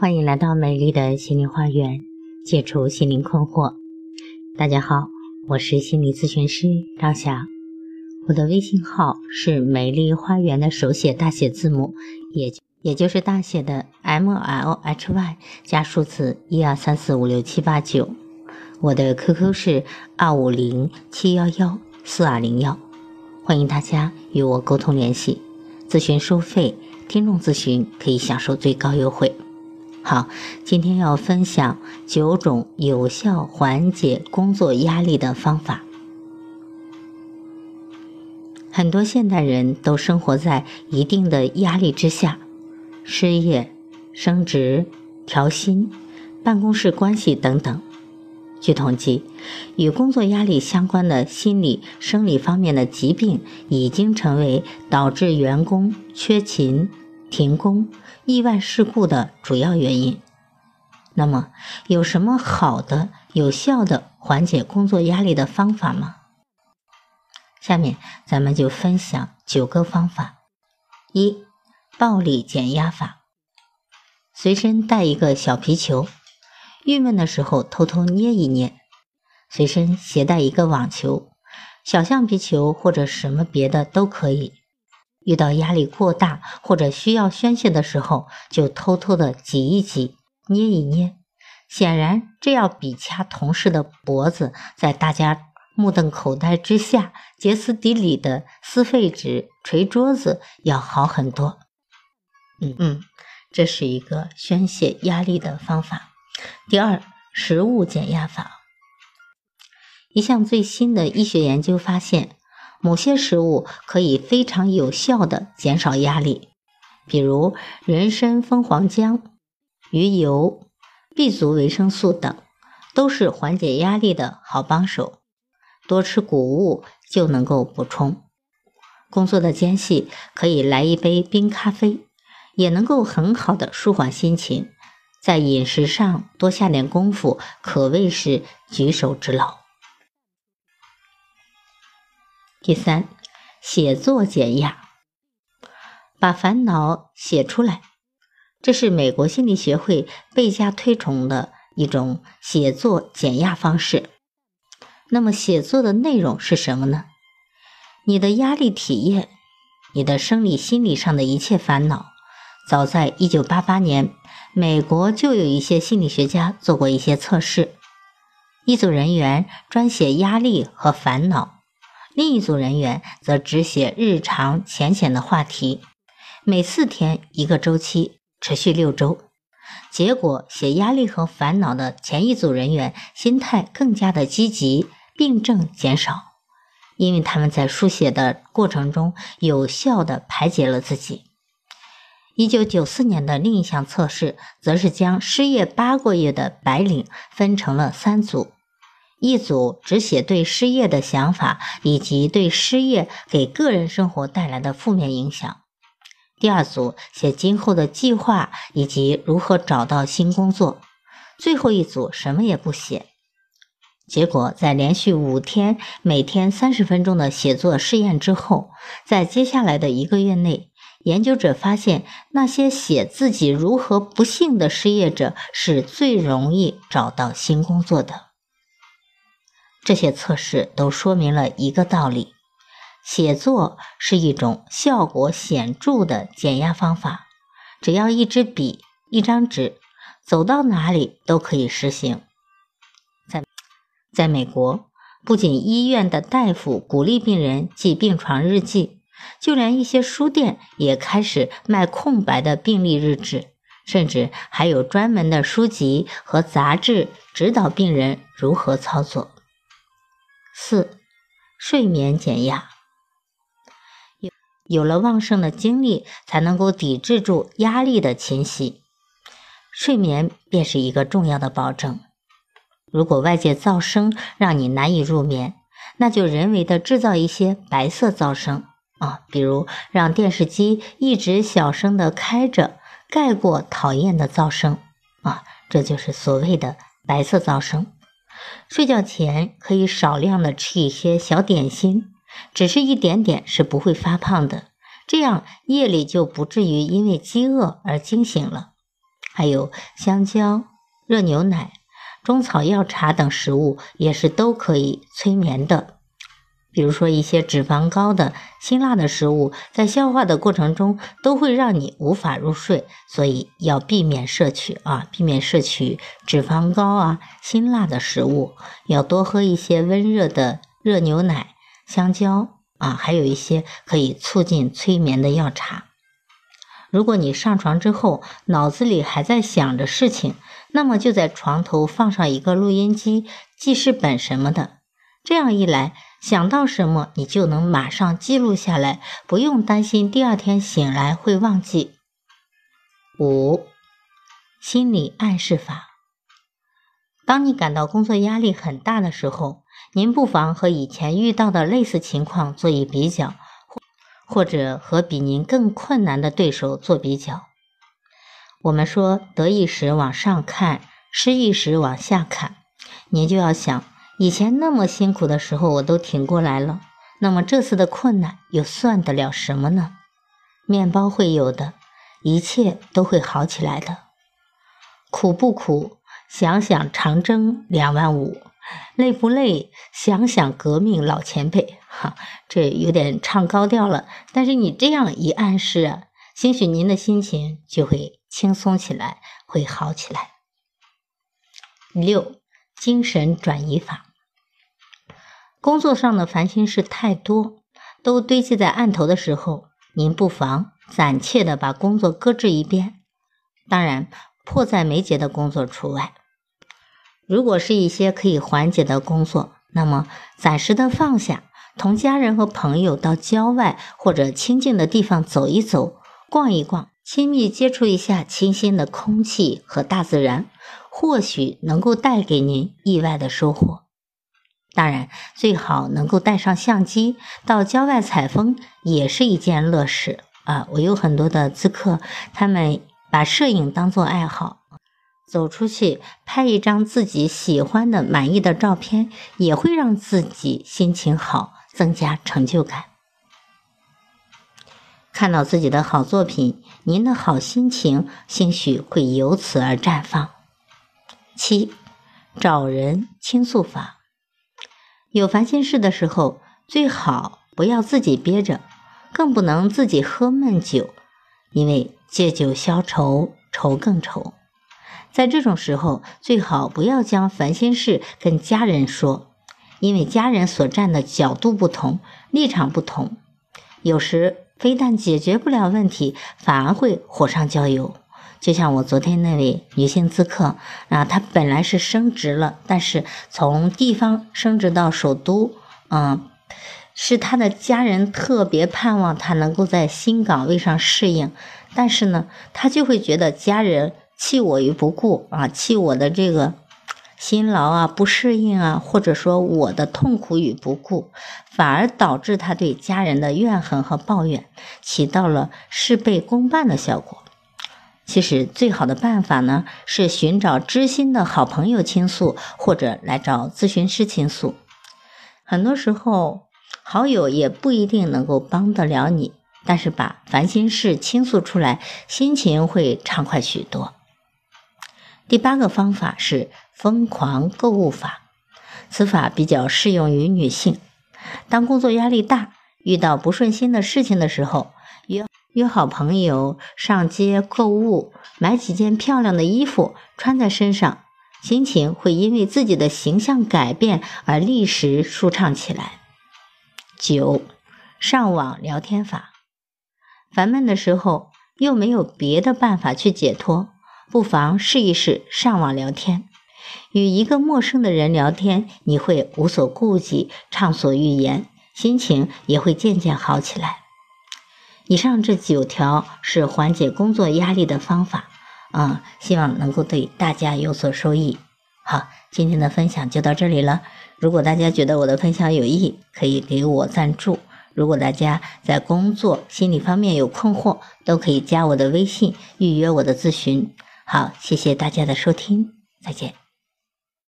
欢迎来到美丽的心灵花园，解除心灵困惑。大家好，我是心理咨询师张霞，我的微信号是美丽花园的手写大写字母，也也就是大写的 M L H Y 加数字一二三四五六七八九。我的 QQ 是二五零七幺幺四二零幺，欢迎大家与我沟通联系。咨询收费，听众咨询可以享受最高优惠。好，今天要分享九种有效缓解工作压力的方法。很多现代人都生活在一定的压力之下，失业、升职、调薪、办公室关系等等。据统计，与工作压力相关的心理、生理方面的疾病，已经成为导致员工缺勤。停工、意外事故的主要原因。那么，有什么好的、有效的缓解工作压力的方法吗？下面咱们就分享九个方法。一、暴力减压法。随身带一个小皮球，郁闷的时候偷偷捏一捏。随身携带一个网球、小橡皮球或者什么别的都可以。遇到压力过大或者需要宣泄的时候，就偷偷的挤一挤、捏一捏。显然，这要比掐同事的脖子，在大家目瞪口呆之下歇斯底里的撕废纸、捶桌子要好很多。嗯嗯，这是一个宣泄压力的方法。第二，食物减压法。一项最新的医学研究发现。某些食物可以非常有效的减少压力，比如人参、蜂皇浆、鱼油、B 族维生素等，都是缓解压力的好帮手。多吃谷物就能够补充。工作的间隙可以来一杯冰咖啡，也能够很好的舒缓心情。在饮食上多下点功夫，可谓是举手之劳。第三，写作减压，把烦恼写出来，这是美国心理学会倍加推崇的一种写作减压方式。那么，写作的内容是什么呢？你的压力体验，你的生理、心理上的一切烦恼，早在一九八八年，美国就有一些心理学家做过一些测试，一组人员专写压力和烦恼。另一组人员则只写日常浅显的话题，每四天一个周期，持续六周。结果，写压力和烦恼的前一组人员心态更加的积极，病症减少，因为他们在书写的过程中有效的排解了自己。一九九四年的另一项测试，则是将失业八个月的白领分成了三组。一组只写对失业的想法以及对失业给个人生活带来的负面影响。第二组写今后的计划以及如何找到新工作。最后一组什么也不写。结果在连续五天每天三十分钟的写作试验之后，在接下来的一个月内，研究者发现那些写自己如何不幸的失业者是最容易找到新工作的。这些测试都说明了一个道理：写作是一种效果显著的减压方法。只要一支笔、一张纸，走到哪里都可以实行。在在美国，不仅医院的大夫鼓励病人记病床日记，就连一些书店也开始卖空白的病历日志，甚至还有专门的书籍和杂志指导病人如何操作。四、睡眠减压。有有了旺盛的精力，才能够抵制住压力的侵袭。睡眠便是一个重要的保证。如果外界噪声让你难以入眠，那就人为的制造一些白色噪声啊，比如让电视机一直小声的开着，盖过讨厌的噪声啊，这就是所谓的白色噪声。睡觉前可以少量的吃一些小点心，只是一点点是不会发胖的。这样夜里就不至于因为饥饿而惊醒了。还有香蕉、热牛奶、中草药茶等食物也是都可以催眠的。比如说一些脂肪高的、辛辣的食物，在消化的过程中都会让你无法入睡，所以要避免摄取啊，避免摄取脂肪高啊、辛辣的食物，要多喝一些温热的热牛奶、香蕉啊，还有一些可以促进催眠的药茶。如果你上床之后脑子里还在想着事情，那么就在床头放上一个录音机、记事本什么的，这样一来。想到什么，你就能马上记录下来，不用担心第二天醒来会忘记。五、心理暗示法。当你感到工作压力很大的时候，您不妨和以前遇到的类似情况做一比较，或者和比您更困难的对手做比较。我们说得意时往上看，失意时往下看，您就要想。以前那么辛苦的时候，我都挺过来了。那么这次的困难又算得了什么呢？面包会有的，一切都会好起来的。苦不苦？想想长征两万五。累不累？想想革命老前辈。哈，这有点唱高调了。但是你这样一暗示啊，兴许您的心情就会轻松起来，会好起来。六，精神转移法。工作上的烦心事太多，都堆积在案头的时候，您不妨暂且的把工作搁置一边。当然，迫在眉睫的工作除外。如果是一些可以缓解的工作，那么暂时的放下，同家人和朋友到郊外或者清静的地方走一走、逛一逛，亲密接触一下清新的空气和大自然，或许能够带给您意外的收获。当然，最好能够带上相机到郊外采风，也是一件乐事啊！我有很多的咨客，他们把摄影当做爱好，走出去拍一张自己喜欢的、满意的照片，也会让自己心情好，增加成就感。看到自己的好作品，您的好心情兴许会由此而绽放。七，找人倾诉法。有烦心事的时候，最好不要自己憋着，更不能自己喝闷酒，因为借酒消愁，愁更愁。在这种时候，最好不要将烦心事跟家人说，因为家人所站的角度不同，立场不同，有时非但解决不了问题，反而会火上浇油。就像我昨天那位女性咨客啊，她本来是升职了，但是从地方升职到首都，嗯，是她的家人特别盼望她能够在新岗位上适应，但是呢，她就会觉得家人弃我于不顾啊，弃我的这个辛劳啊、不适应啊，或者说我的痛苦与不顾，反而导致她对家人的怨恨和抱怨，起到了事倍功半的效果。其实最好的办法呢，是寻找知心的好朋友倾诉，或者来找咨询师倾诉。很多时候，好友也不一定能够帮得了你，但是把烦心事倾诉出来，心情会畅快许多。第八个方法是疯狂购物法，此法比较适用于女性。当工作压力大，遇到不顺心的事情的时候，约。好朋友上街购物，买几件漂亮的衣服穿在身上，心情会因为自己的形象改变而立时舒畅起来。九，上网聊天法，烦闷的时候又没有别的办法去解脱，不妨试一试上网聊天。与一个陌生的人聊天，你会无所顾忌，畅所欲言，心情也会渐渐好起来。以上这九条是缓解工作压力的方法，啊，希望能够对大家有所收益。好，今天的分享就到这里了。如果大家觉得我的分享有益，可以给我赞助。如果大家在工作心理方面有困惑，都可以加我的微信预约我的咨询。好，谢谢大家的收听，再见。